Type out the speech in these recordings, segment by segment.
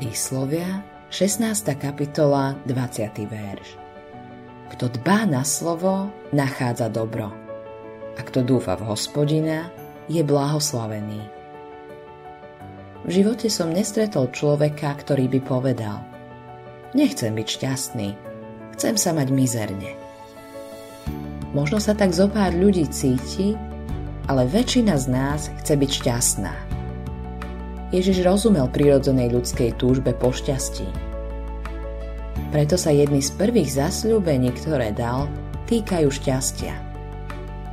Príslovia, 16. kapitola, 20. verš. Kto dbá na slovo, nachádza dobro. A kto dúfa v hospodina, je blahoslavený. V živote som nestretol človeka, ktorý by povedal Nechcem byť šťastný, chcem sa mať mizerne. Možno sa tak zo pár ľudí cíti, ale väčšina z nás chce byť šťastná. Ježiš rozumel prirodzenej ľudskej túžbe po šťastí. Preto sa jedny z prvých zasľúbení, ktoré dal, týkajú šťastia.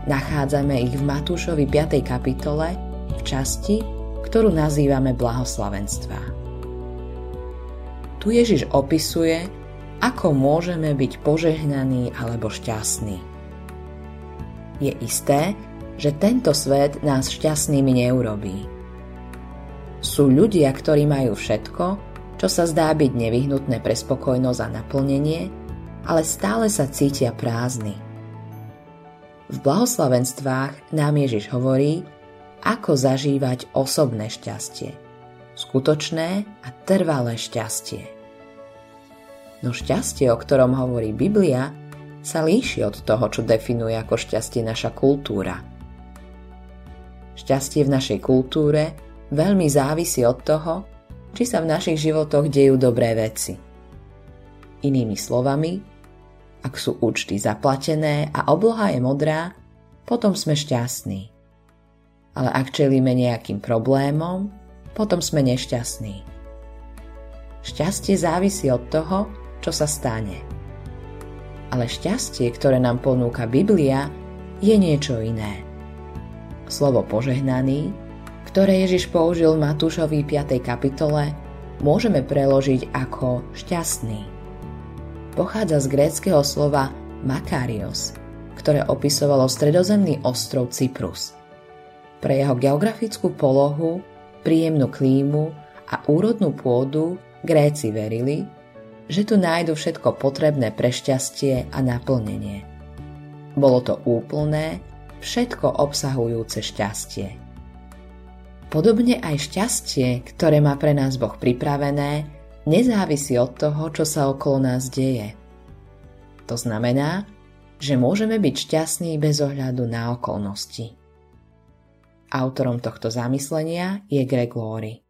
Nachádzame ich v Matúšovi 5. kapitole v časti, ktorú nazývame blahoslavenstva. Tu Ježiš opisuje, ako môžeme byť požehnaní alebo šťastní. Je isté, že tento svet nás šťastnými neurobí sú ľudia, ktorí majú všetko, čo sa zdá byť nevyhnutné pre spokojnosť a naplnenie, ale stále sa cítia prázdni. V blahoslavenstvách nám Ježiš hovorí, ako zažívať osobné šťastie. Skutočné a trvalé šťastie. No šťastie, o ktorom hovorí Biblia, sa líši od toho, čo definuje ako šťastie naša kultúra. Šťastie v našej kultúre veľmi závisí od toho, či sa v našich životoch dejú dobré veci. Inými slovami, ak sú účty zaplatené a obloha je modrá, potom sme šťastní. Ale ak čelíme nejakým problémom, potom sme nešťastní. Šťastie závisí od toho, čo sa stane. Ale šťastie, ktoré nám ponúka Biblia, je niečo iné. Slovo požehnaný ktoré Ježiš použil v Matúšovi 5. kapitole, môžeme preložiť ako šťastný. Pochádza z gréckého slova Makarios, ktoré opisovalo stredozemný ostrov Cyprus. Pre jeho geografickú polohu, príjemnú klímu a úrodnú pôdu Gréci verili, že tu nájdu všetko potrebné pre šťastie a naplnenie. Bolo to úplné, všetko obsahujúce šťastie. Podobne aj šťastie, ktoré má pre nás Boh pripravené, nezávisí od toho, čo sa okolo nás deje. To znamená, že môžeme byť šťastní bez ohľadu na okolnosti. Autorom tohto zamyslenia je Greg Laurie.